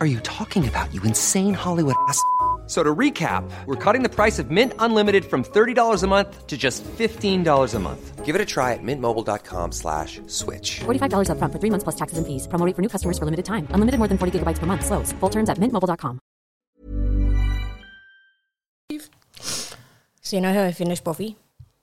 are you talking about, you insane Hollywood ass? So to recap, we're cutting the price of Mint Unlimited from $30 a month to just $15 a month. Give it a try at mintmobile.com slash switch. $45 upfront for three months plus taxes and fees. Promo rate for new customers for limited time. Unlimited more than 40 gigabytes per month. Slows. Full terms at mintmobile.com. So you know how I finished Buffy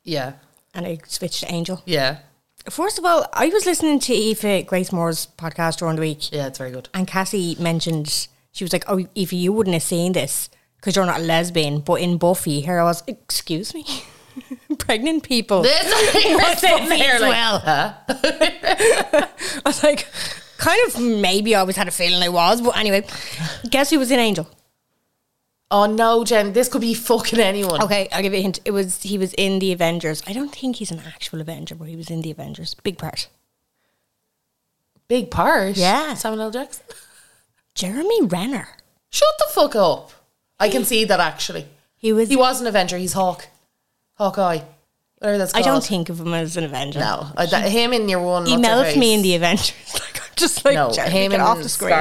Yeah. and I switched to Angel. Yeah. First of all, I was listening to Aoife Grace Moore's podcast during the week, Yeah, it's very good. and Cassie mentioned she was like, "Oh, Aoife, you wouldn't have seen this because you're not a lesbian." But in Buffy, here I was, "Excuse me, pregnant people." In me as well? Huh? I was like, kind of maybe I always had a feeling I was, but anyway, guess who was in Angel? Oh no, Jen, this could be fucking anyone. Okay, I'll give you a hint. It was he was in the Avengers. I don't think he's an actual Avenger, but he was in the Avengers. Big part. Big part. Yeah. Samuel L. Jackson. Jeremy Renner. Shut the fuck up. I can see that actually. He was. He was an Avenger. He's Hawk. Hawkeye. Whatever that's I don't think of him as an Avenger. No. I, that, him in your one. he melts me in the Avengers. like I'm just like No, Jeremy, him get and off the screen.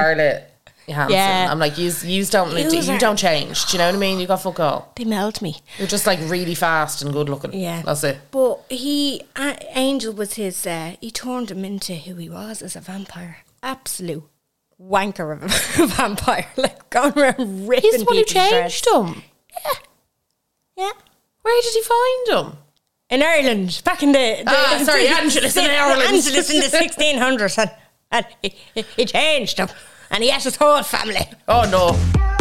Yeah. I'm like, you, you don't, need to- Yous you don't change. Do you know what I mean? You got fuck all. They melt me. You're just like really fast and good looking. Yeah, That's it. But he, uh, Angel was his. Uh, he turned him into who he was as a vampire. Absolute wanker of a vampire. Like going around ripping He's the one who changed him. Yeah. yeah. Where did he find him? in Ireland back in the, the Ah, sorry, Angelus in Ireland. Angelus in the sixteen hundreds, and, and he changed him, and he had his whole family. Oh no.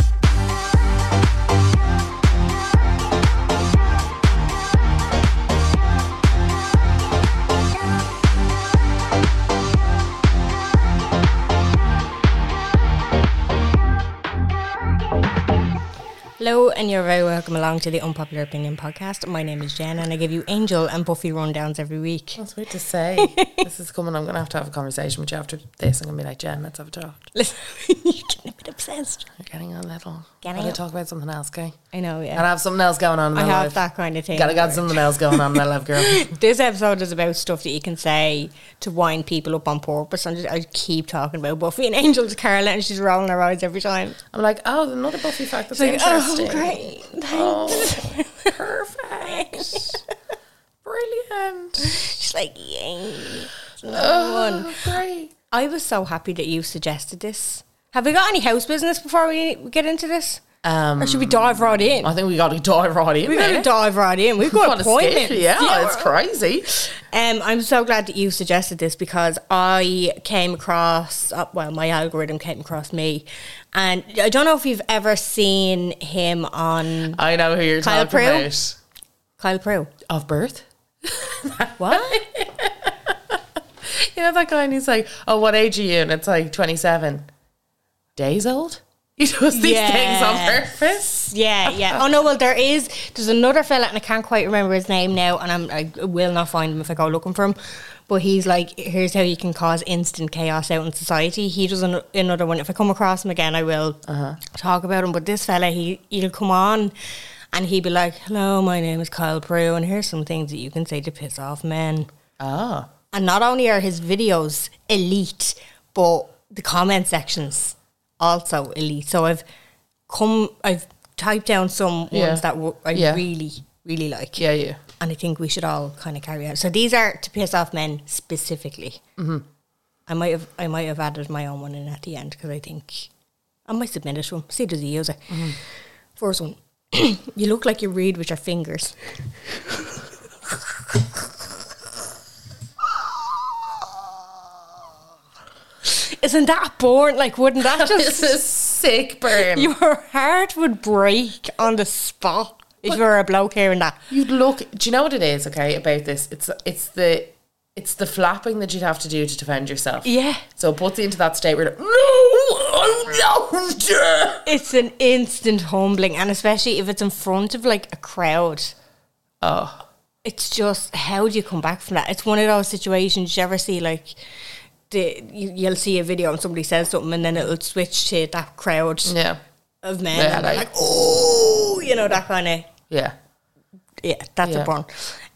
Hello, and you're very welcome along to the Unpopular Opinion podcast. My name is Jen, and I give you Angel and Buffy rundowns every week. That's weird to say. this is coming. I'm going to have to have a conversation with you after this. I'm going to be like, Jen, let's have a talk. Listen, you're getting a bit obsessed. You're getting a little. Getting Gotta talk about something else, okay? I know, yeah. Gotta have something else going on in I my have life. that kind of thing. Gotta got something else going on in my life, girl. This episode is about stuff that you can say to wind people up on purpose. And I keep talking about Buffy and Angel's Karla, and she's rolling her eyes every time. I'm like, oh, another Buffy fact that's It's like, oh, great. Oh, perfect. Brilliant. She's like, yay. Oh, one. Oh, great. I was so happy that you suggested this. Have we got any house business before we get into this? Um, Or should we dive right in? I think we got to dive right in. We've got to dive right in. We've got a appointments. skip. Yeah, it's crazy. Um, I'm so glad that you suggested this because I came across, uh, well, my algorithm came across me. And I don't know if you've ever seen him on I know who you're Kyle talking Prue? about. Kyle Prue. Of birth? What? You know that guy and he's like, oh, what age are you? And it's like 27. Days old? He does these things on purpose. yeah, yeah. Oh no, well there is. There's another fella, and I can't quite remember his name now, and I'm, I will not find him if I go looking for him. But he's like, here's how you can cause instant chaos out in society. He does an, another one. If I come across him again, I will uh-huh. talk about him. But this fella, he he'll come on. And he'd be like, "Hello, my name is Kyle Prue, and here's some things that you can say to piss off men." Oh. And not only are his videos elite, but the comment sections also elite. So I've come, I've typed down some Yeah. ones that w- I Yeah. really, really like. Yeah, yeah. And I think we should all kind of carry out. So these are to piss off men specifically. Mm-hmm. I might have, I might have added my own one in at the end because I think I might submit it to him. See, does he use it? First one. you look like you read with your fingers. Isn't that born? Like, wouldn't that This just is sick burn. your heart would break on the spot if you were a bloke hearing that? You'd look. Do you know what it is? Okay, about this, it's it's the It's the flapping that you'd have to do to defend yourself. Yeah. So it puts you into that state where you're like, no, no. It's an instant humbling, and especially if it's in front of like a crowd. Oh, It's just how do you come back from that? It's one of those situations you ever see like the you, you'll see a video and somebody says something and then it'll switch to that crowd yeah. of men Yeah, and they're like- like oh you know that kind of Yeah. yeah that's Yeah. a burn.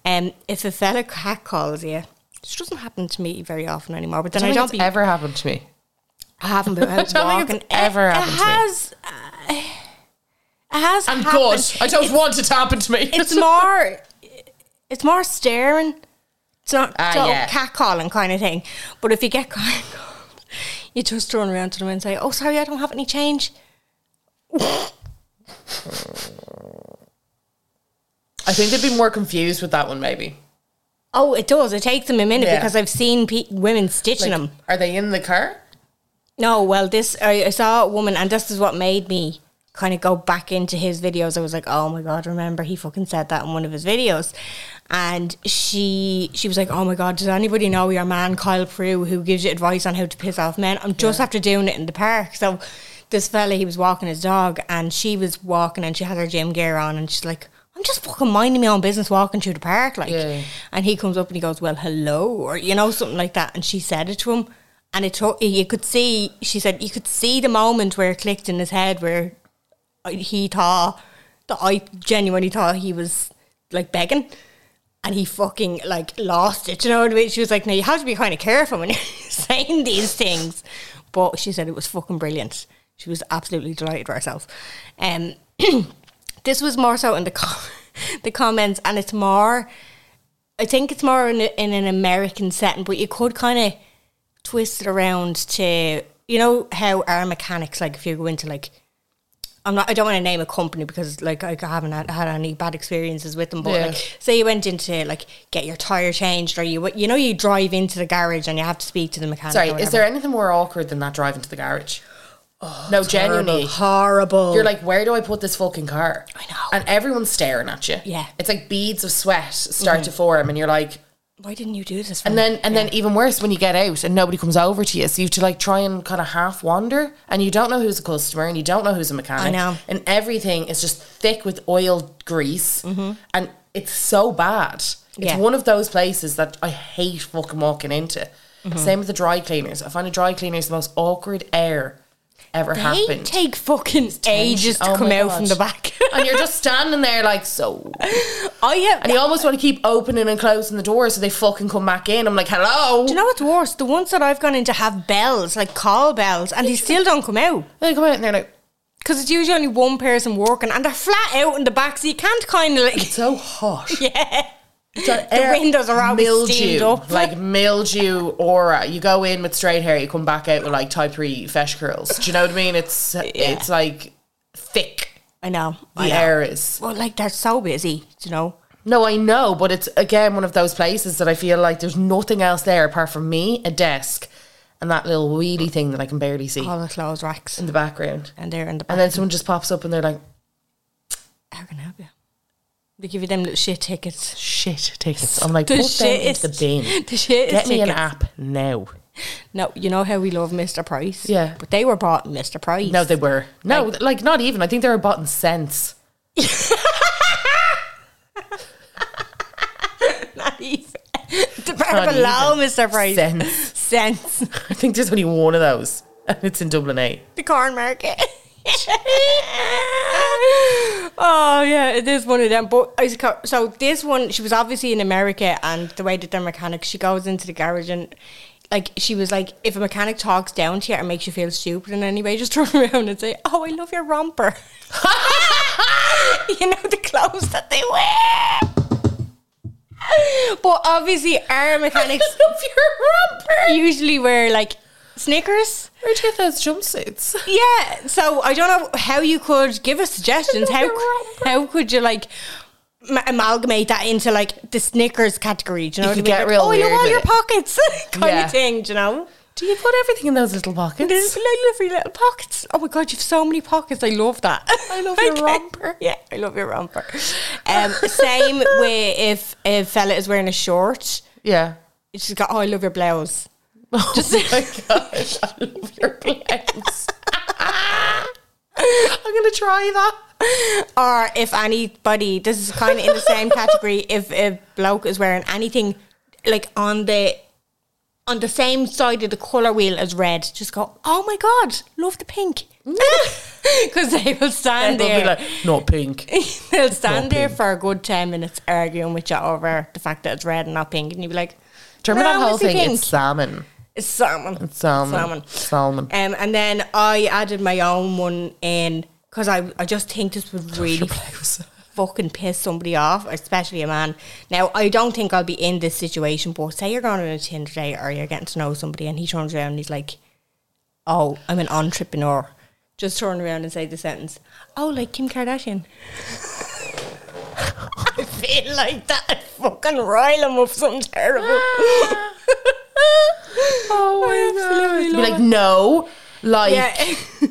Um, if a fella cat calls you, which doesn't happen to me very often anymore, but then I I, don't don't think be ever happened to me. I haven't been out don't think walking. it's ever it, happened it to me. has. uh, it has. And happened. good. I don't want it to happen to me. It's more. It's more staring. It's not Ah, so yeah. catcalling kind of thing. But if you get called, you just turn around to them and say, "Oh, sorry, I don't have any change." I think they'd be more confused with that one, maybe. Oh, it does. It takes them a minute Yeah. because I've seen pe- women stitching Like, them. Are they in the car? No, well, this I, I saw a woman, and this is what made me kind of go back into his videos. I was like, oh my god, remember he fucking said that in one of his videos, and she she was like, oh my god, does anybody know your man Kyle Prue who gives you advice on how to piss off men? I'm just after doing it in the park, so. This fella, he was walking his dog, and she was walking, and she had her gym gear on, and she's like, "I'm just fucking minding my own business, walking through the park, like." Yeah. And he comes up and he goes, "Well, hello," or you know something like that. And she said it to him, and it took. You could see. She said you could see the moment where it clicked in his head, where he thought that I genuinely thought he was like begging. And he fucking like lost it. You know what I mean? She was like, "Now you have to be kind of careful when you're saying these things." But she said it was fucking brilliant. She was absolutely delighted with herself. Um, this was more so in the com- the comments, and it's more. I think it's more in, a, in an American setting, but you could kind of twist it around to you know how our mechanics like if you go into like I'm not I don't want to name a company because like I haven't had, had any bad experiences with them but Yeah. like say you went into like get your tire changed or you you know you drive into the garage and you have to speak to the mechanic Sorry, is there anything more awkward than that driving to the garage? Oh, no, genuinely. horrible You're like, where do I put this fucking car? I know. And everyone's staring at you. Yeah. Mm-hmm. It's like beads of sweat start to form, and you're like, why didn't you do this for and then and then even worse when you get out and nobody comes over to you, so you have to like try and kind of half wander, and you don't know who's a customer and you don't know who's a mechanic. I know. And everything is just thick with oil grease, and it's so bad. It's Mm-hmm. Yeah. one of those places that I hate fucking walking into. Mm-hmm. Same with the dry cleaners. I find a dry cleaner is the most awkward air ever they happened. take fucking ages to Oh come out God. from the back and you're just standing there like so, I have and you almost want to keep opening and closing the door so they fucking come back in. I'm like, hello. Do you know what's worse? The ones that I've gone into have bells, like call bells, and they still don't come out. they come out and they're like, Because it's usually only one person working, and they're flat out in the back, so you can't kind of like. it's so hot. Yeah. The windows are always steamed up. like mildew aura. You go in with straight hair, you come back out with like type three fesh curls. Do you know what I mean? It's it's like thick. I know. The I know. air is. Well, like they're so busy, you know. No, I know, but it's again one of those places that I feel like there's nothing else there apart from me, a desk, and that little wheelie thing that I can barely see All the clothes racks, in the background. and they're in the back. And then someone just pops up and they're like, How can I help you? They give you them little shit tickets. "Shit tickets." I'm like, The "Put them into the bin. The shit Get me an app now." No, you know how we love Mr. Price. Yeah. but they were bought in Mr. Price. No, they were no, like, not even. I think they were bought in cents. not even. The bar Not below even. Mr. Price. Cents. Cents. I think there's only one of those, and it's in Dublin A. the corn market. Oh yeah, it is one of them. But I was co- so this one, she was obviously in America, and the way that they're mechanics, she goes into the garage and. Like she was like, if a mechanic talks down to you and makes you feel stupid in any way, just turn around and say, "Oh, I love your romper." you know the clothes that they wear. But obviously, our mechanics Love your romper. usually wear like Snickers. Where'd you get those jumpsuits? Yeah, so I don't know how you could give us suggestions. How how could you like ma- amalgamate that into like the Snickers category? Do you know You what I mean? get real oh, weird all with your it. pockets, kind Yeah. of thing. Do you know? Do you put everything in those little pockets? There's lovely little pockets. Oh my god, you've so many pockets. I love that. I love your romper. Yeah, I love your romper. Um, same way if a fella is wearing a short. Yeah. She's got, oh, I love your blouse. Oh just oh my gosh, I love your blouse. I'm gonna try that. Or if anybody, this is kind of in the same category. If a bloke is wearing anything like on the on the same side of the color wheel as red, just go, oh my god, love the pink. Because they will stand They'll there. be like, not pink. They'll stand there for a good 10 minutes arguing with you over the fact that it's red and not pink. And you'll be like, Do you remember "No, that whole thing? pink." It's salmon. It's salmon. It's salmon. Salmon. Salmon. Um, and then I added my own one in because I, I just think this would really fucking piss somebody off, especially a man. Now, I don't think I'll be in this situation, but say you're going on a Tinder date or you're getting to know somebody and he turns around and he's like, oh, I'm an entrepreneur. Just turn around and say the sentence, oh, like Kim Kardashian. I feel like that fucking rile him up something terrible. Oh my god. Be like, no. Like yeah.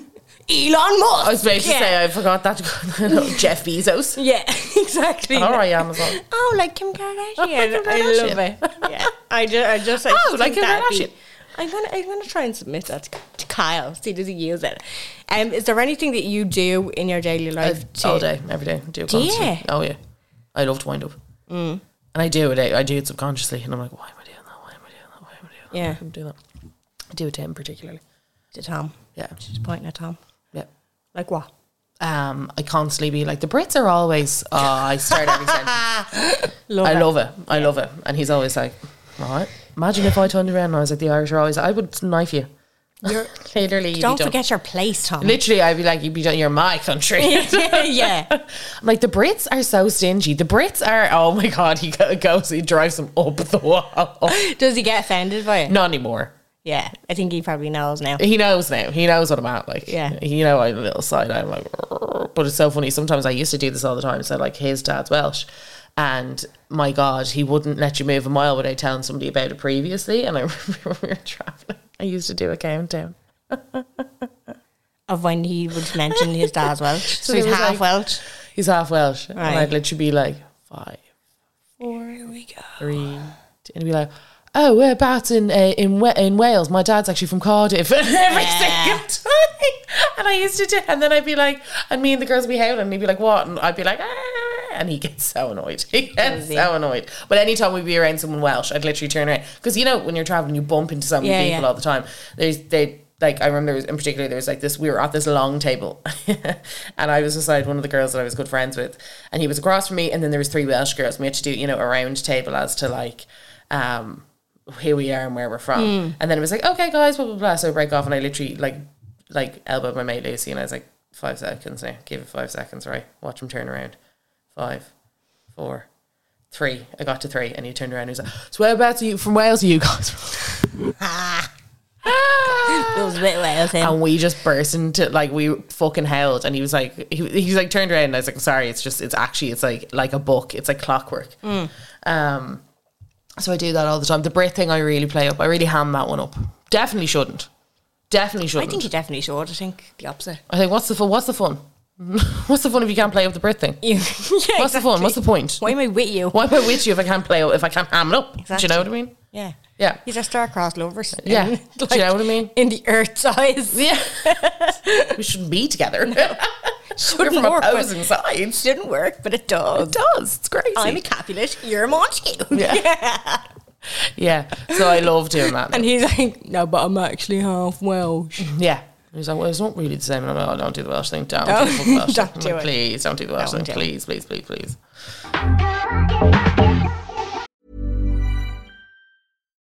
Elon Musk. I was about to Yeah. say I forgot that Jeff Bezos. Yeah, exactly. All right, Amazon. Oh, like Kim Kardashian. Kim I Kardashian. love it. Yeah, I just, I just, I Oh, just like Kim that'd be- Kardashian. I'm gonna, I'm gonna try and submit that to, Kyle. See, does he use it? Um, is there anything that you do in your daily life? to- all day, every day. I do, you? Oh yeah, I love to wind up, mm. and I do it. I, do it subconsciously, and I'm like, why am I doing that? Why am I doing that? Why am I doing that? Yeah. Why am I doing that? I do it to him particularly. To Tom. Yeah, She's pointing at Tom. yeah. Like what? Um, I constantly be like, the Brits are always. Oh, I start every sentence. Love I it. love it. I love it, and he's always like, all right. Imagine if I turned around and I was like, the Irish are always. I would knife you. You're, Literally, you'd be don't done. forget your place, Tom. Literally, I'd be like, you'd be done. You're my country. yeah. I'm like the Brits are so stingy. The Brits are. Oh my god, he go- goes, he drives them up the wall. Does he get offended by it? Not anymore. Yeah, I think he probably knows now. He knows now. He knows what I'm at. Like, Yeah. you know, I'm a little side. I'm like, "Rrr." but it's so funny. Sometimes I used to do this all the time. So, like, his dad's Welsh, and my God, he wouldn't let you move a mile without telling somebody about it previously. And I remember when we were traveling, I used to do a countdown. Of when he would mention his dad's Welsh. So, he's half like- Welsh. He's half Welsh, and I'd literally be like five, Here we go. three, two, and he'd be like, "Oh, we're about in uh, in in Wales. My dad's actually from Cardiff." And every Yeah. single time, and I used to do, and then I'd be like, and me and the girls would be howling, and he'd be like, "What?" And I'd be like, "Ah," and he gets so annoyed. He gets so annoyed. But anytime we'd be around someone Welsh, I'd literally turn around because you know when you're traveling, you bump into so many Yeah, people yeah. all the time. There's they. Like I remember, there was, in particular, there was like this. We were at this long table, and I was beside one of the girls that I was good friends with, and he was across from me, and then there was three Welsh girls. And we had to do, you know, a round table as to like, um, who we are and where we're from. Hmm. And then it was like, okay, guys, blah blah blah. So I break off, and I literally like, like elbowed my mate Lucy, and I was like, five seconds now. Give it five seconds, right? Watch him turn around. Five, four, three. I got to three, and he turned around. and He was like, so whereabouts are you from Wales? Are you guys? It was a bit Wales him. and we just burst into like we fucking howled and he was like he, he was like turned around and I was like sorry it's just it's actually it's like like a book it's like clockwork um so I do that all the time the Brit thing I really play up I really ham that one up definitely shouldn't definitely I shouldn't I think you definitely should. I think the opposite. I think what's the fun what's the fun what's the fun if you can't play up the Brit thing yeah, what's the fun what's the point Why am I with you? why am I with you if I can't play if I can't ham it up do you know what I mean Yeah. Yeah. These are star-crossed lovers. Yeah. In, Do you know what I mean? In the earth's eyes. yeah we shouldn't be together No. Shouldn't we're from work, opposing sides Shouldn't work, but it does. it does it's crazy I'm a Capulet, you're a Montague. Yeah. Yeah. So I love doing that. And he's like, no, but I'm actually half Welsh. yeah. He's like, well, it's not really the same. And I'm like, oh, don't do the Welsh thing. Don't Oh, do the Welsh don't thing. do like, it. Please, don't do the Welsh Don't thing. do. Please, please, please, please.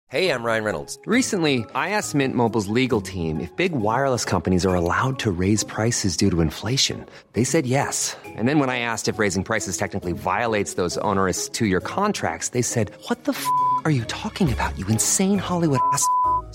Hey, I'm Ryan Reynolds. Recently, I asked Mint Mobile's legal team if big wireless companies are allowed to raise prices due to inflation. They said yes. And then when I asked if raising prices technically violates those onerous two year contracts, they said, What the f are you talking about, you insane Hollywood ass?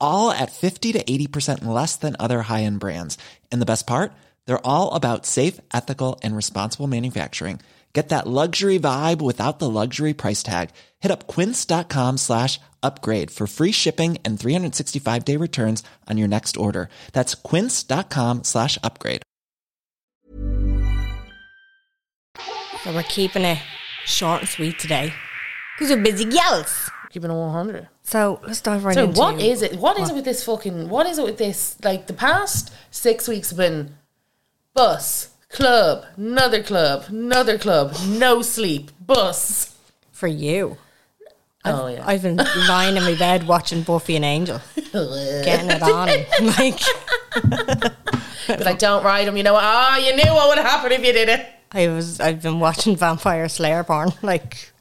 all at 50 to 80% less than other high-end brands. And the best part? They're all about safe, ethical, and responsible manufacturing. Get that luxury vibe without the luxury price tag. Hit up quince.com slash upgrade for free shipping and 365-day returns on your next order. That's quince.com slash upgrade. So we're keeping it short and sweet today because we're busy gals. Keeping a 100. So let's dive right in. So into what is it? What is it with this fucking? What is it with this? Like the past six weeks have been bus, club, another club, another club, no sleep, bus. for you. Oh yeah. I've been lying in my bed watching Buffy and Angel, getting it on. Like but I don't ride them. You know what? Ah, you knew what would happen if you did it. I was, I've been watching Vampire Slayer porn. Like,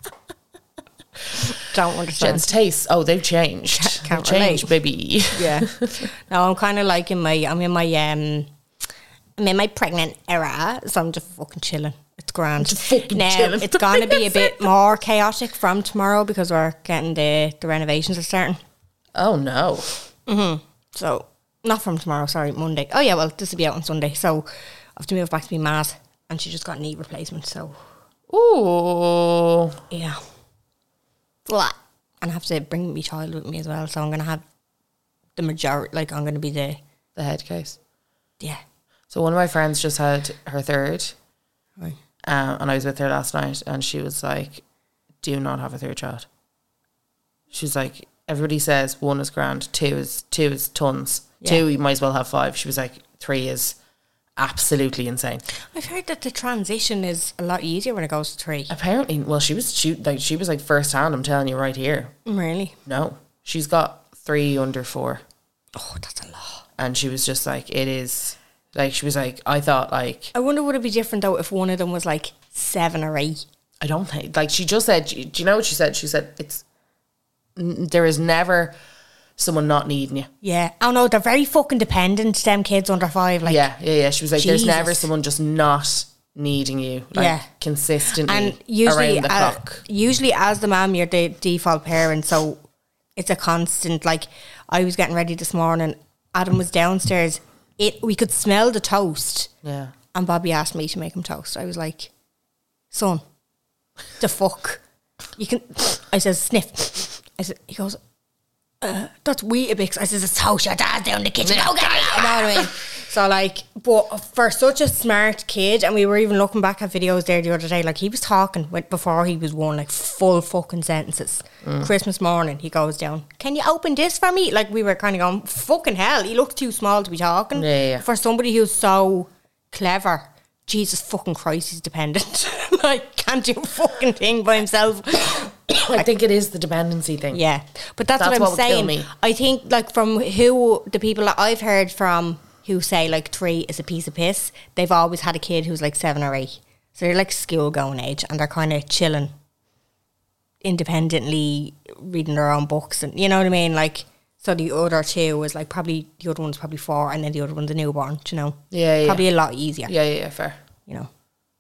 don't understand. Jen's tastes. Oh, they've changed. Can't- can't they've changed, baby. Yeah. Now I'm kind of like in my, I'm in my, um, I'm in my pregnant era, so I'm just fucking chilling. It's grand. Just fucking now, chilling. it's going to be a bit more chaotic from tomorrow because we're getting the, the renovations are starting. Oh no. Mm-hmm. So, not from tomorrow, sorry, Monday. Oh, yeah, well, this will be out on Sunday. So, I have to move back to my ma's, and she just got knee replacement. So, Ooh. yeah. Blah. And I have to bring my child with me as well. So, I'm going to have the majority, like, I'm going to be the, The head case. yeah. So one of my friends just had her third, Right. um, and I was with her last night, and she was like, "Do not have a third child." She's like, "Everybody says one is grand, two is two is tons, Yeah. two you might as well have five. She was like, three is absolutely insane. I've heard that the transition is a lot easier when it goes to three. Apparently, well, she was she like she was like first hand. I'm telling you right here. Really? No, she's got three under four. Oh, that's a lot. and she was just like, it is like she was like, I thought like I wonder would it be different though if one of them was like seven or eight? I don't think like she just said. Do you know what she said? She said it's n- there is never someone not needing you. Yeah. Oh no, they're very fucking dependent, them kids under five. Like, yeah, yeah, yeah. She was like, there's never someone just not needing you. Like, Yeah. consistently and usually, around the uh, clock. usually as the mom, you're the default parent, so it's a constant. Like I was getting ready this morning, Adam was downstairs. It we could smell the toast, Yeah, and Bobby asked me to make him toast. I was like, "Son, the fuck." You can. I said, "Sniff." I said. He goes. Uh, that's Weetabix. I says it's toast. Your dad's down in the kitchen. Go get it. You know what I mean? So like, but for such a smart kid, and we were even looking back at videos there the other day. Like he was talking with, before he was one, like full fucking sentences. Christmas morning, he goes down. Can you open this for me? Like we were kind of going, fucking hell. He looks too small to be talking. Yeah, yeah, yeah. For somebody who's so clever. Jesus fucking Christ, he's dependent. like can't do a fucking thing by himself. I think it is the dependency thing. Yeah, but that's, That's what I'm what would kill saying. me. I think like from who the people that I've heard from who say like three is a piece of piss, they've always had a kid who's like seven or eight, so they're like school going age and they're kind of chilling, independently reading their own books and you know what I mean. Like so, the other two was like probably the other one's probably four and then the other one's a newborn. do You know, Yeah, yeah. probably a lot easier. yeah, yeah, yeah fair. you know,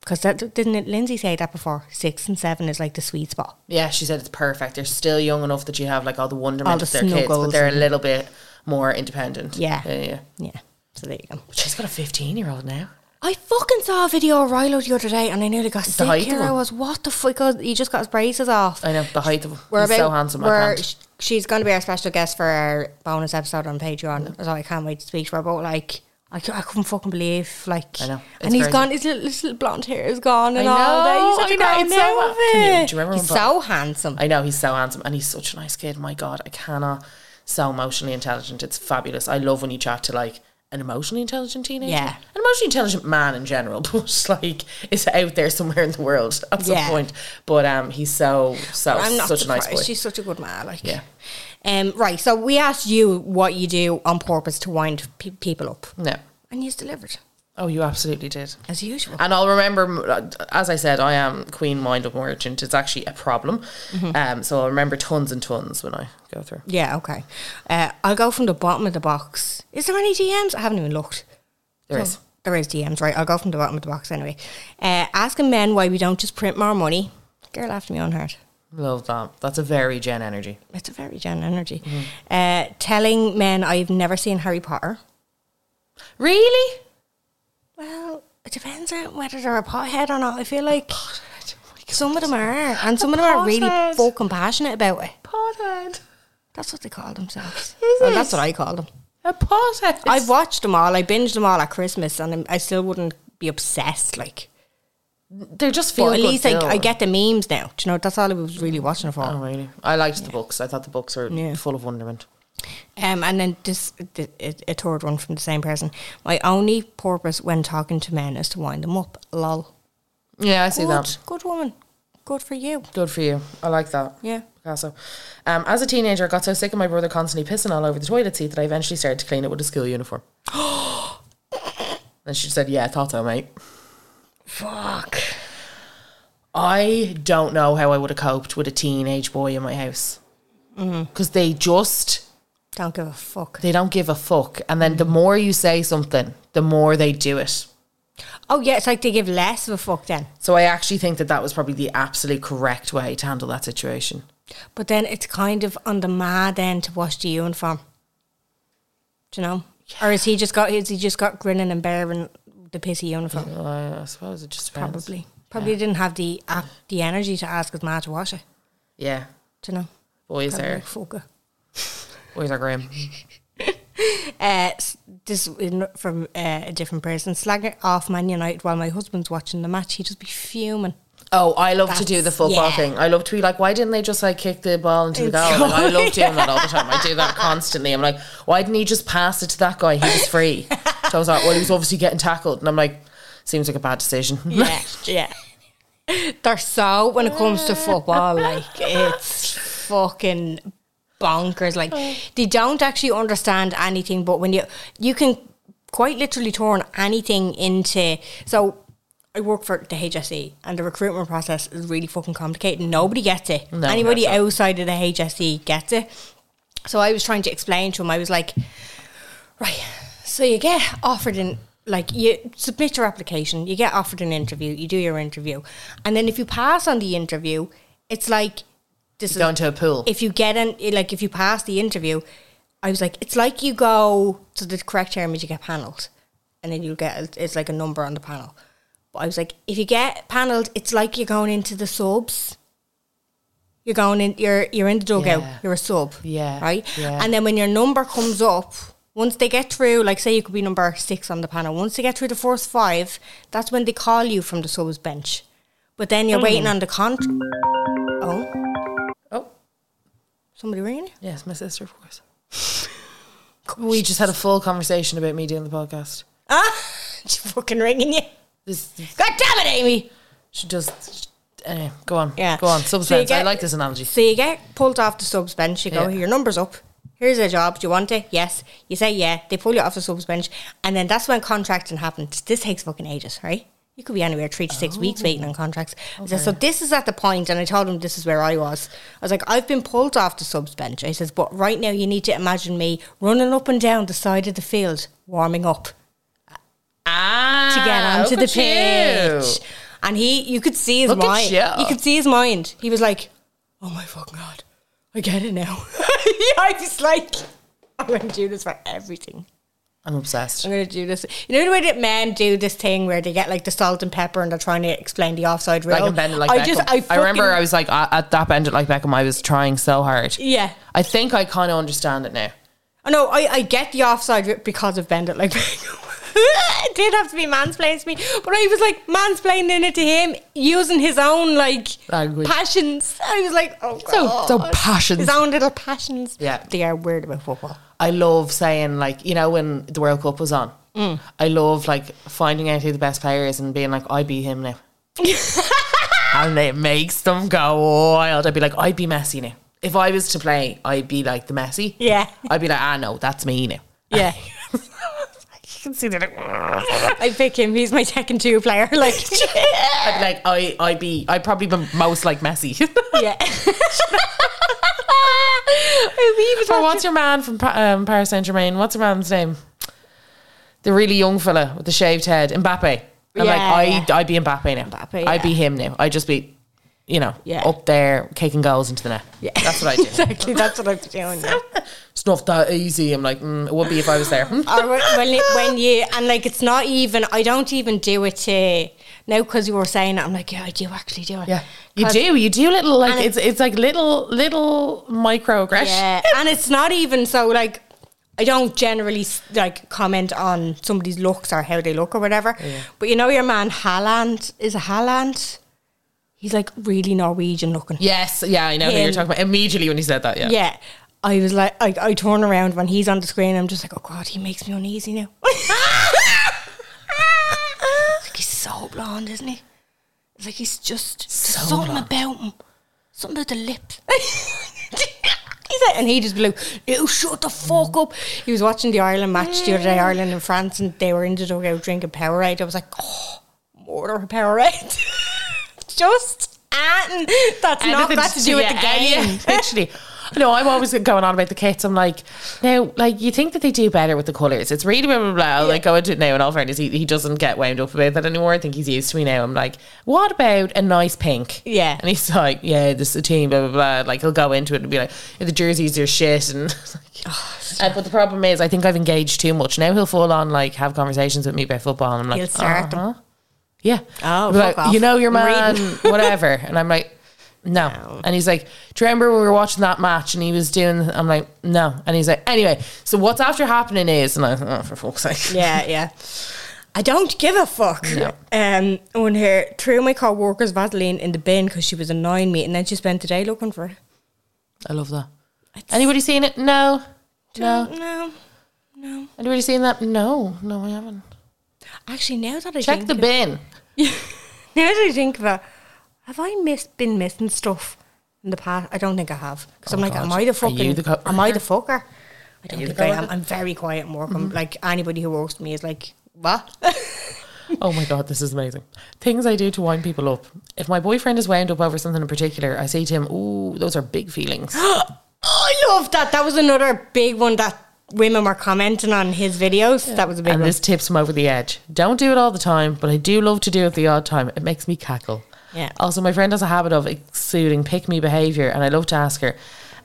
because that didn't it, Lindsay say that before? Six and seven is like the sweet spot. Yeah, she said it's perfect. They're still young enough that you have like all the wonderment All the of their kids, but they're a little bit more independent. Yeah. yeah, yeah. Yeah, so there you go. But she's got a 15 year old now. I fucking saw a video of Rilo the other day and I nearly got sick here. I was, what the fuck? Oh, he just got his braces off. I know the height of him. We're He's so handsome. We're-. She's going to be our special guest for our bonus episode on Patreon. So I can't wait to speak to her. But like, I, I couldn't fucking believe, like, I know. and he's crazy. gone. His little, his little blonde hair is gone and I all know, that. He's such I a know, so-. Can you- do you remember He's so handsome. I know he's so handsome and he's such a nice kid. My God, I cannot. So emotionally intelligent. It's fabulous. I love when you chat to like an emotionally intelligent teenager. Yeah. An emotionally intelligent man in general, but like is out there somewhere in the world at some Yeah. point. But um, he's so so I'm not such a nice boy. She's such a good man. Like, Yeah. Um, right. So we asked you what you do on purpose to wind pe- people up, No. and you've delivered Oh, you absolutely did. as usual. And I'll remember, as I said, I am Queen Mind Up Merchant. It's actually a problem. Mm-hmm. Um, so I'll remember tons and tons when I go through. Yeah, okay. Uh, I'll go from the bottom of the box. Is there any DMs? I haven't even looked. There Oh, is. There is DMs, right? I'll go from the bottom of the box anyway. Uh, asking men why we don't just print more money. Girl after me on heart. Love that. That's a very Jen energy. It's a very Jen energy. Uh, telling men I've never seen Harry Potter. Really? Well, it depends on whether they're a pothead or not. I feel like some of them are, and some of them are really pothead. fucking passionate about it. Pothead. That's what they call themselves. Is Well, that's what I call them. A pothead. I've watched them all. I binged them all at Christmas, and I'm- I still wouldn't be obsessed. Like, They're just feel but at least I, I get the memes now. Do you know? That's all I was really watching it for. Oh, really? I liked the books. I thought the books were Yeah. full of wonderment. Um, and then this the, a, a third one from the same person. My only purpose when talking to men is to wind them up. Lol. Yeah, I see Good, that. good woman. Good for you. Good for you. I like that. Yeah. Picasso. Um, as a teenager, I got so sick of my brother constantly pissing all over the toilet seat that I eventually started to clean it with a school uniform. and she said, "Yeah, I thought so, mate." Fuck. I don't know how I would have coped with a teenage boy in my house mm-hmm. because they just Don't give a fuck. they don't give a fuck, and then the more you say something, the more they do it. Oh yeah, it's like they give less of a fuck then. So I actually think that that was probably the absolute correct way to handle that situation. But then it's kind of on the mad then to wash the uniform. Do you know? Or is he just got is he just got grinning and bearing the pissy uniform? I, I suppose it just depends. Probably. Probably didn't have the uh, the energy to ask his ma to wash it. Yeah, Do you know? boys Probably are like, boys are grim. Uh, this from uh, a different person. Slagging off Man United while my husband's watching the match. He'd just be fuming. Oh, I love to do the That's- football yeah. thing. I love to be like, why didn't they just like kick the ball into the goal? Like, I love doing that all the time. I do that constantly. I'm like, why didn't he just pass it to that guy? He was free. so I was like, well, he was obviously getting tackled, and I'm like, seems like a bad decision. Yeah, yeah. They're so when it comes to football, like it's fucking bonkers. Like they don't actually understand anything, but when you you can quite literally turn anything into so. I work for the HSE and the recruitment process is really fucking complicated. Nobody gets it. No, Anybody outside of the HSE gets it. So I was trying to explain to him, I was like, Right. So you get offered an like you submit your application, you get offered an interview, you do your interview, and then if you pass on the interview, it's like this You go into a pool. If you get in, like if you pass the interview, I was like, it's like you go to the correct term is you get panelled, and then you'll get it's like a number on the panel. But I was like, if you get panelled, it's like you're going into the subs. You're going in. You're you're in the dugout. Yeah. You're a sub. Yeah, Right. yeah. And then when your number comes up, once they get through, like say you could be number six on the panel. Once they get through the first five, that's when they call you from the subs bench. But then you're waiting on the contract. Oh, oh, somebody ringing yes, my sister, of course. we just had a full conversation about me doing the podcast. Ah, she fucking ringing you. This, God damn it, Amy. she just. Anyway, go on. Yeah. Go on. So you Substance. I like this analogy. So you get pulled off the subs bench. You go, Yeah. your number's up. Here's a job. Do you want it? Yes. You say yeah. They pull you off the subs bench, and then that's when contracting happens. This takes fucking ages, right? You could be anywhere three to six weeks waiting on oh. contracts. I said, so this is at the point, and I told him this is where I was. I was like, I've been pulled off the subs bench. I says, but right now you need to imagine me running up and down the side of the field, warming up to get ah, onto look the at you. pitch. And he, you could see his Look mind. you. could see his mind. He was like, "Oh my fucking god, I get it now." I was like, "I'm going to do this for everything. I'm obsessed. I'm going to do this." You know the way that men do this thing where they get like the salt and pepper and they're trying to explain the offside rule. Like and bend it like I Beckham. just, I, I, remember I was like I- at that bend it like Beckham. I was trying so hard. yeah. I think I kind of understand it now. I know I, I get the offside because of Bend It Like Beckham. it did have to be mansplained to me, but I was like mansplaining it to him using his own like Language. passions. I was like, oh So- god, so passions. his own little passions. Yeah. they are weird about football. I love saying like you know when the World Cup was on. Mm. I love like finding out who the best player is and being like I be him now, and it makes them go wild. I'd be like I'd be Messi now. If I was to play, I'd be like the Messi. Yeah. I'd be like ah no, that's me now. Yeah, can see that. I pick him. He's my second two player. Like, I'd be like I I'd be I'd probably be most like Messi. yeah. I was Or what's your man from um, Paris Saint Germain? What's your man's name? The really young fella with the shaved head, Mbappe. I'm Yeah, like, yeah. I, I'd be Mbappe now. Mbappe, I'd be him now. I'd just be, you know, Yeah. up there kicking goals into the net. Yeah, that's what I do. exactly. That's what I'm doing. Yeah. It's not that easy. I'm like, mm, it would be if I was there. Or when, you- when you and like it's not even. I don't even do it to now because you were saying it. I'm like, yeah, I do actually do it. Yeah, You do. You do little like it's it's like little little microaggression. Yeah, and it's not even so like. I don't generally like comment on somebody's looks or how they look or whatever. But you know your man Haaland is a Haaland. He's like really Norwegian looking. Yes, yeah, I know who you're talking about. Immediately when he said that, yeah. Yeah. I was like, I, I turn around when he's on the screen. I'm just like, oh god, he makes me uneasy now. like he's so blonde, isn't he? It's like he's just there's So something blonde. about him, something about the lips. He's like, and he just blew. "You shut the fuck up." He was watching the Ireland match the other day, Ireland and France, and they were in the dugout drinking Powerade. I was like, "Oh, a Powerade." just and that's not Anything got to do with the game. yeah, literally. No, I'm always going on about the kits. I'm like, now, like, you think that they do better with the colours. It's really blah, blah, blah. I'll, Like, go into it now, in all fairness, he, he doesn't get wound up about that anymore. I think he's used to me now. I'm like, what about a nice pink? Yeah. And he's like, yeah, this is a team, blah, blah, blah. Like, he'll go into it and be like, yeah, the jerseys are shit. And, like, Uh, but the problem is, I think I've engaged too much. Now he'll full on, like, have conversations with me about football. And I'm like, He'll start them. Yeah. Oh, He'll be fuck like, off. You know your man, whatever. And I'm like, no. And he's like, Do you remember when we were watching that match and he was doing I'm like, no. And he's like, anyway, so what's after happening is and I oh, for fuck's sake. Yeah, yeah. I don't give a fuck. No. Um, when her threw my co-worker's Vaseline in the bin because she was annoying me, and then she spent the day looking for it. I love that. Anybody seen it? No. No. No, No. Anybody seen that? No. No, I haven't. actually, now that I Check the bin. now that I think of it, have I missed been missing stuff in the past? I don't think I have because I'm Oh, like, God. am I the fucking? the co- am I the fucker? I don't think I am. I'm very quiet and work. Mm-hmm. I'm like anybody who works with me is like, what? Oh my god, this is amazing. Things I do to wind people up. If my boyfriend is wound up over something in particular, I say to him, Ooh, those are big feelings. I love that. That was another big one that women were commenting on his videos. That was a big and one. this tips him over the edge. Don't do it all the time, but I do love to do it the odd time. It makes me cackle. Yeah. Also, my friend has a habit of exuding pick me behaviour, and I love to ask her,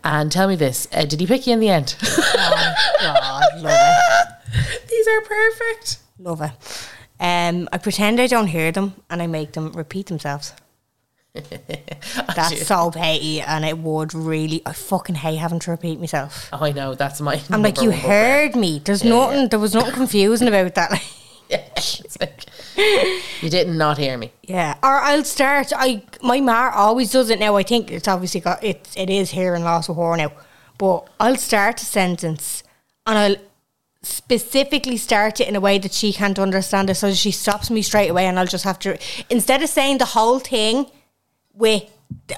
and tell me this, uh, did he pick you in the end? God, love it. These are perfect. Love it. Um, I pretend I don't hear them and I make them repeat themselves. That's so petty and it would really, I fucking hate having to repeat myself. Oh, I know, that's my. I'm like, you heard me. There's nothing, there was nothing confusing about that. Yeah. Like, you did not hear me. yeah. Or I'll start, I, my ma always does it now. I think it's obviously got, it, it is here in Lost with Horror now. But I'll start a sentence and I'll specifically start it in a way that she can't understand it. So she stops me straight away and I'll just have to, instead of saying the whole thing with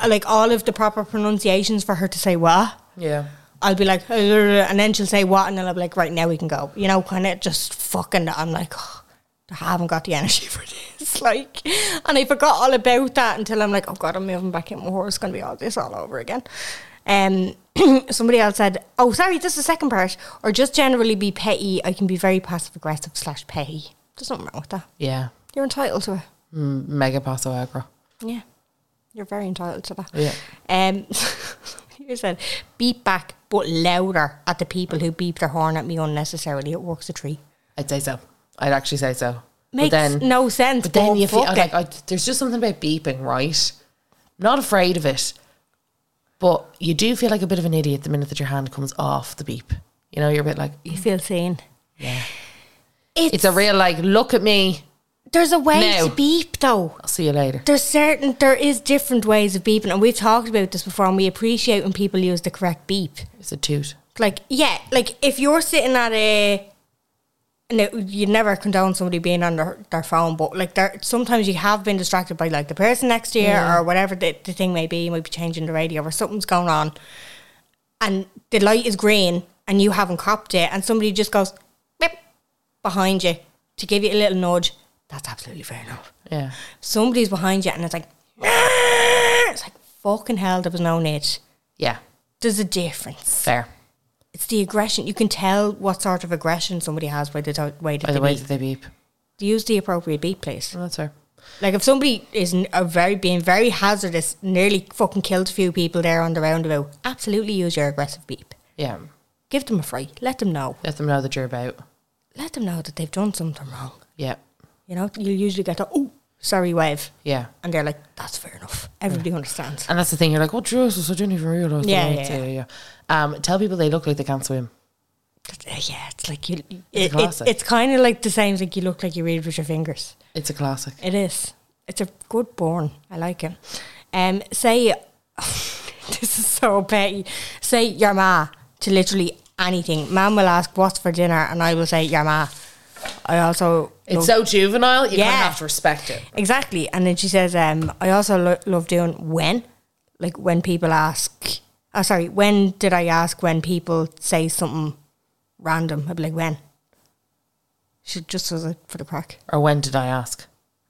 like all of the proper pronunciations for her to say what, Yeah. I'll be like, and then she'll say what, and then I'll be like, right now we can go. You know, kind of just fucking. I'm like, oh, I haven't got the energy for this. Like, and I forgot all about that until I'm like, oh god, I'm moving back in more. It's gonna be all this all over again. Um, somebody else said, oh, sorry, this is the second part, or just generally be petty. I can be very passive aggressive slash petty. There's nothing wrong with that. Yeah. You're entitled to it. Mega passo aggro. Yeah, you're very entitled to that. Yeah. Um, you said beep back, but louder at the people who beep their horn at me unnecessarily. It works a treat. I'd say so. I'd actually say so. Makes but then, no sense. But then you feel like. I, there's just something about beeping, right? I'm not afraid of it, but you do feel like a bit of an idiot the minute that your hand comes off the beep. You know, you're a bit like, you feel seen. yeah. It's, It's a real like, look at me. There's a way No. to beep though. I'll see you later. There's certain there is different ways of beeping, and we've talked about this before. And we appreciate when people use the correct beep. It's a toot. Like yeah, like if you're sitting at a. No, you never condone somebody being on their, their phone, but like there, sometimes you have been distracted by like the person next to you or whatever the, the thing may be. You might be changing the radio or something's going on, and the light is green and you haven't copped it, and somebody just goes beep behind you to give you a little nudge. That's absolutely fair enough. Yeah. Somebody's behind you and it's like, it's like fucking hell. There was no need. Yeah. There's a difference. Fair. It's the aggression. You can tell what sort of aggression somebody has by the to- way that By they the way beep. that they beep. Use the appropriate beep, please. Well, that's fair. Like if somebody is n- a very being very hazardous, nearly fucking killed a few people there on the roundabout, absolutely use your aggressive beep. Yeah. Give them a fright. Let them know. Let them know that you're about. Let them know that they've done something wrong. Yeah. You know, you'll usually get a oh sorry wave, Yeah. and they're like, that's fair enough. Everybody understands. And that's the thing. You're like, oh, Jesus, I didn't even realise. Yeah, that." yeah, yeah, yeah. Um, tell people they look like they can't swim. Uh, yeah, it's like you. It's a It, it, classic. it's kind of like the same. Like you look like you read with your fingers. It's a classic. It is. It's a good born. I like it. Um, say this is so petty. Say your ma to literally anything. Mum will ask what's for dinner, and I will say your ma. I also It's so juvenile. You kind of have to respect it. exactly. And then she says, um, I also lo- love doing when, like when people ask. Oh, sorry. When did I ask when people say something random? I'd be like, when. She just does it for the crack. Or when did I ask?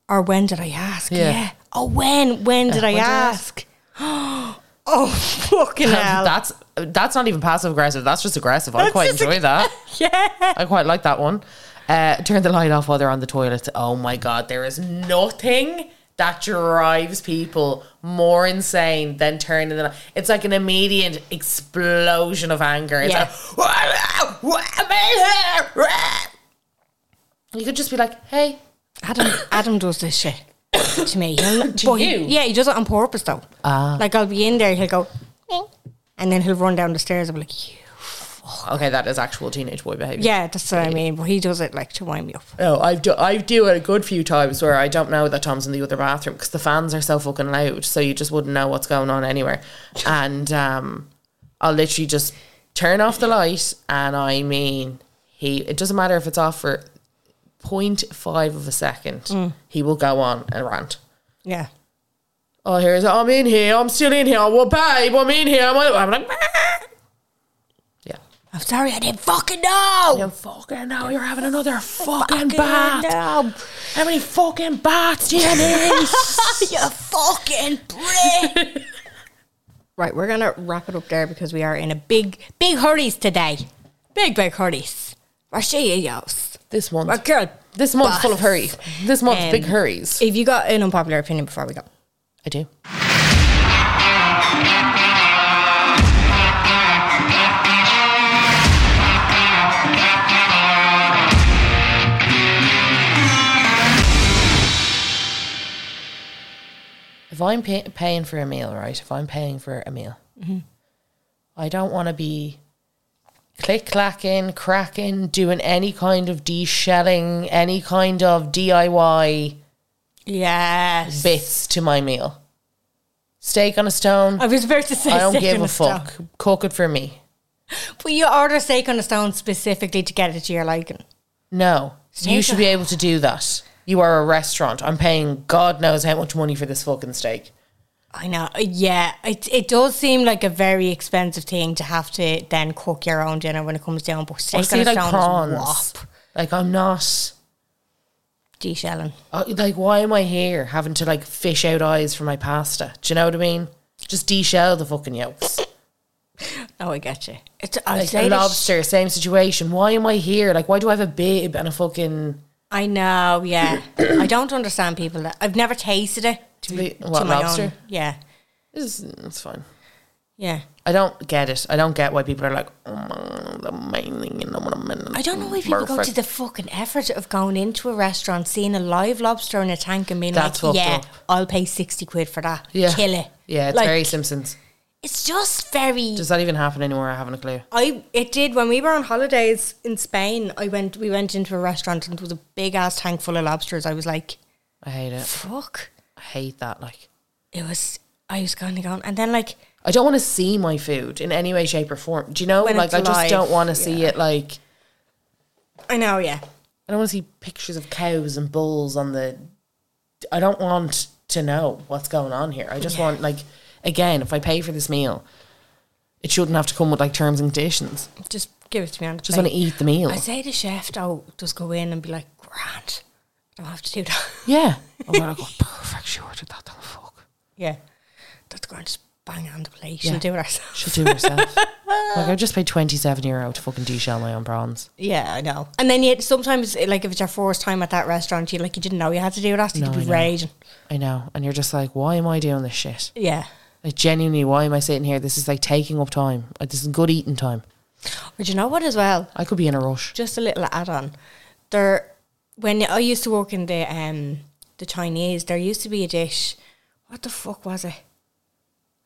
Or when did I ask? Yeah. Yeah. Oh, when? When did I when did I ask? oh, fucking hell. that's that's not even passive aggressive. That's just aggressive. I quite enjoy that. yeah. I quite like that one. Uh, turn the light off while they're on the toilet. Oh my god, there is nothing that drives people more insane than turning the light. It's like an immediate explosion of anger. It's Yeah. like you could just be like, "Hey, Adam, Adam does this shit to me. He'll- To but he- you? yeah, he does it on purpose though. Ah. Like I'll be in there, he'll go, and then he'll run down the stairs. I'll be like, you. Okay, that is actual teenage boy behavior." yeah, that's what I mean. But he does it like to wind me up. Oh, I've do I do it a good few times where I don't know that Tom's in the other bathroom because the fans are so fucking loud, so you just wouldn't know what's going on anywhere. And um, I'll literally just turn off the light, and I mean, he. It doesn't matter if it's off for 0.5 of a second. He will go on and rant. Yeah. Oh, here's I'm in here. I'm still in here. Well, babe, I'm in here. I'm, I'm like. I'm sorry, I didn't fucking know. You fucking know you're having another fucking bath. No. How many fucking baths do you need? you fucking prick. right, we're gonna wrap it up there because we are in a big, big hurries today. Big, big hurries. Where she is? This month. We're good. This month's full of hurry. This month's Um, big hurries. If you got an unpopular opinion before we go, I do. I'm pay- paying for a meal, right? If I'm paying for a meal, mm-hmm. I don't want to be click clacking, cracking, doing any kind of de-shelling, any kind of DIY yes. bits to my meal. Steak on a stone. I was about to say I don't steak give a stone. fuck. Cook it for me. But you order steak on a stone specifically to get it to your liking. No, you should be able to do that. You are a restaurant. I'm paying God knows how much money for this fucking steak. I know. Uh, Yeah, it it does seem like a very expensive thing to have to then cook your own dinner when it comes down. But steak on see like prawns. wop. Like I'm not. De-shelling. uh, Like why am I here having to like fish out eyes for my pasta? Do you know what I mean? Just de-shell the fucking yolks. Oh, I get you. It's I Like say a lobster, same situation. Why am I here? Like why do I have a bib and a fucking? I know. Yeah, I don't understand people that I've never tasted it. To, to what, my lobster? own. Yeah, It's, it's fine. yeah. I don't get it. I don't get why people are like, oh the main thing, you know what I mean? I don't know why people go to the fucking effort of going into a restaurant, seeing a live lobster in a tank, and being That's like, fucked "Yeah, up. I'll pay sixty quid for that. Yeah. Kill it." Yeah, it's Like, very Simpsons. It's just very. Does that even happen anymore? I haven't a clue. I it did when we were on holidays in Spain. I went. We went into a restaurant and it was a big ass tank full of lobsters. I was like, I hate it. "Fuck!" I hate that. Like, It was. I was kind of going, and then like I don't want to see my food in any way, shape, or form. Do you know? When like, it's I just live, don't want to see yeah. it. Like, I know, yeah. I don't want to see pictures of cows and bulls on the. I don't want to know what's going on here. I just want like, again, if I pay for this meal, it shouldn't have to come with like terms and conditions. Just give it to me on the Just plate. want to eat the meal. I say the chef though, just go in and be like, "Grant, I don't have to do that." Yeah. Oh, I'm gonna go perfect. Sure, did that. Don't fuck. yeah, that's grand. Just bang on the plate. She'll do it herself. Should do it herself. like I just paid twenty seven euro to fucking deshell my own prawns. Yeah, I know. And then you sometimes, like, if it's your first time at that restaurant, you like you didn't know you had to do that. So No, you'd I be know. raging. I know, and you're just like, why am I doing this shit? Yeah. Like genuinely, why am I sitting here? This is like taking up time. Like, this is good eating time. But you know what, as well? I could be in a rush. Just a little add on. There, when I used to work in the um the Chinese, there used to be a dish. What the fuck was it?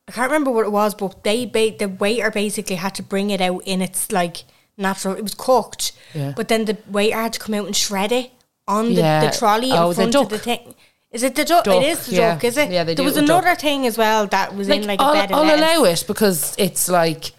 I can't remember what it was, but they ba- the waiter basically had to bring it out in its like natural. It was cooked, Yeah. but then the waiter had to come out and shred it on the, Yeah. the trolley Oh, in the front of the thing. Is it the duck? Duck, It is the yeah. duck, is it? Yeah, they do. there was with duck. another thing as well that was in like a I'll, bed I'll lettuce. allow it because it's like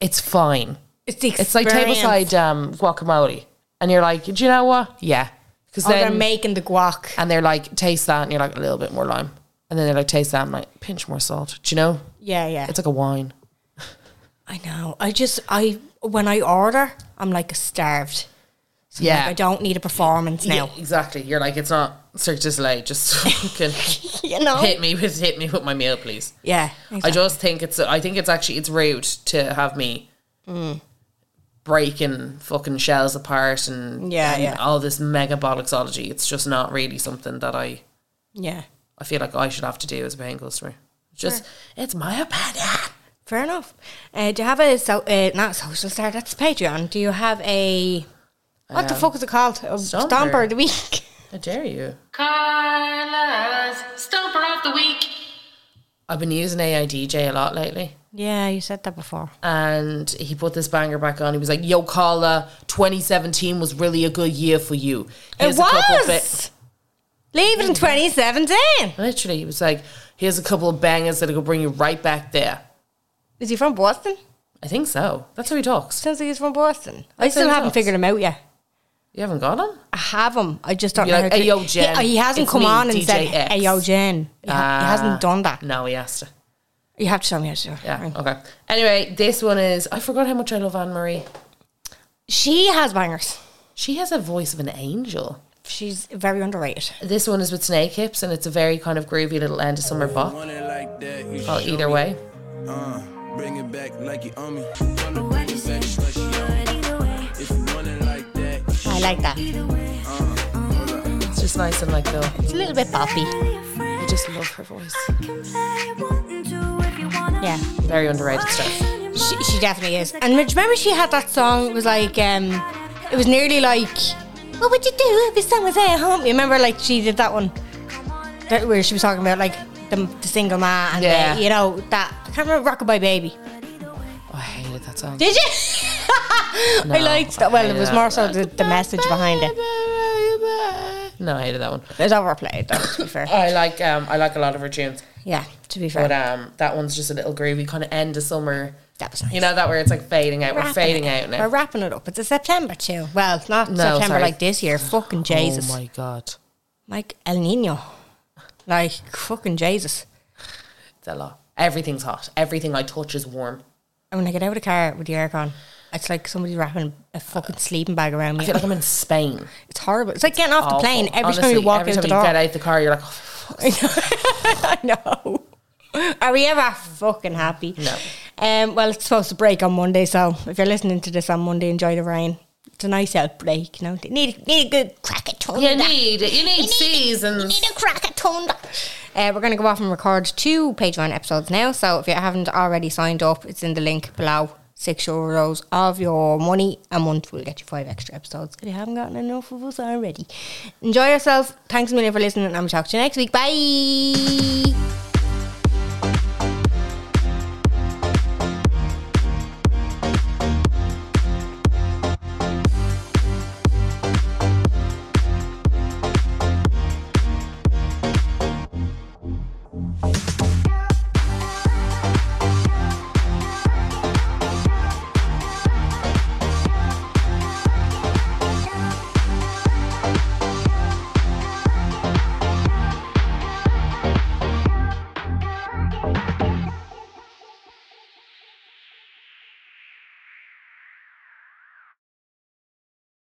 it's fine. It's the It's like tableside um, guacamole, and you're like, do you know what? Yeah, because Oh, they're making the guac. and they're like, taste that, and you're like a little bit more lime, and then they're like, taste that, and like pinch more salt. Do you know? Yeah, yeah. It's like a wine. I know. I just I when I order, I'm like starved. So Yeah. like, I don't need a performance now. Yeah, exactly. You're like, it's not Cirque du Soleil. Just fucking You know. hit me with hit me with my meal, please. Yeah. I just think it's. I think it's actually it's rude to have me Mm. breaking fucking shells apart and Yeah, and yeah. all this mega bollocksology. It's just not really something that I yeah. I feel like I should have to do as a paying customer. It's just it's my opinion. Fair enough. Uh, do you have a so uh, not a social star? That's Patreon. Do you have a what the Um, fuck is it called? A Stomper. stomper of the week. How dare you? Karla's Stomper of the Week. I've been using AI DJ a lot lately. yeah, you said that before. and he put this banger back on. He was like, "Yo, Karla, 2017 was really a good year for you." Here's it a couple was. bit- Leave it in 2017. Literally, he was like, "Here's a couple of bangers that'll bring you right back there." Is he from Boston? I think so. That's how he talks. Sounds like he's from Boston. I still haven't talks. figured him out yet. You haven't got him? I have him. I just don't Be know. like, how to- "Hey, yo, Jen, He, he hasn't it's come me, on and said, DJ X." "Hey, yo, Jen." He, ha- he Ah. hasn't done that. No, he has to. You have to tell me how to do it. Yeah. Right. Okay. Anyway, this one is. I forgot how much I love Anne Marie. She has bangers. She has a voice of an angel. She's very underrated. This one is with Snakehips, and it's a very kind of groovy little end of summer bop. Like that, you Well, either way. Uh, bring it back like you owe me. I like that. It's just nice and like the. It's a little bit boppy. I just love her voice. Yeah, Very underrated stuff. she, she definitely is. And remember, she had that song. It was like, um, it was nearly like, "What would you do if someone was at home?" You remember, like she did that one, that, where she was talking about like the, the single man and Yeah. the, you know that. I can't remember "Rockabye Baby." Oh, I hated that song. Did you? I liked that. Well, it was hated more that. so the, the message behind it. No, I hated that one. It was overplayed, though. To be fair, I like um I like a lot of her tunes, yeah. To be fair, but um that one's just a little groovy kind of end of summer. that was nice. You know that where it's like fading out. We're fading it. out now. We're wrapping it up. It's a September too. Well, not No, September sorry. like this year. Fucking Jesus. Oh my god, Like El Nino. Like fucking Jesus. it's a lot. Everything's hot. Everything I touch is warm. And when I get out of the car with the aircon, it's like somebody's wrapping a fucking sleeping bag around me. I feel like I'm in Spain. It's horrible. It's like getting off the plane every time you walk every out time the you door. get out the car, you're like, oh, fuck. I know. Are we ever fucking happy? No. Um, well, it's supposed to break on Monday, so if you're listening to this on Monday, enjoy the rain. It's a nice out break, you know. You need, need a good crack at thunder. you need it. You need seasons. You need a crack of thunder. Uh, we're going to go off and record two Patreon episodes now. So if you haven't already signed up, it's in the link below. Six euros of your money a month will get you five extra episodes. If you haven't gotten enough of us already, enjoy yourself. Thanks a million for listening, and I'm talk to you next week. Bye.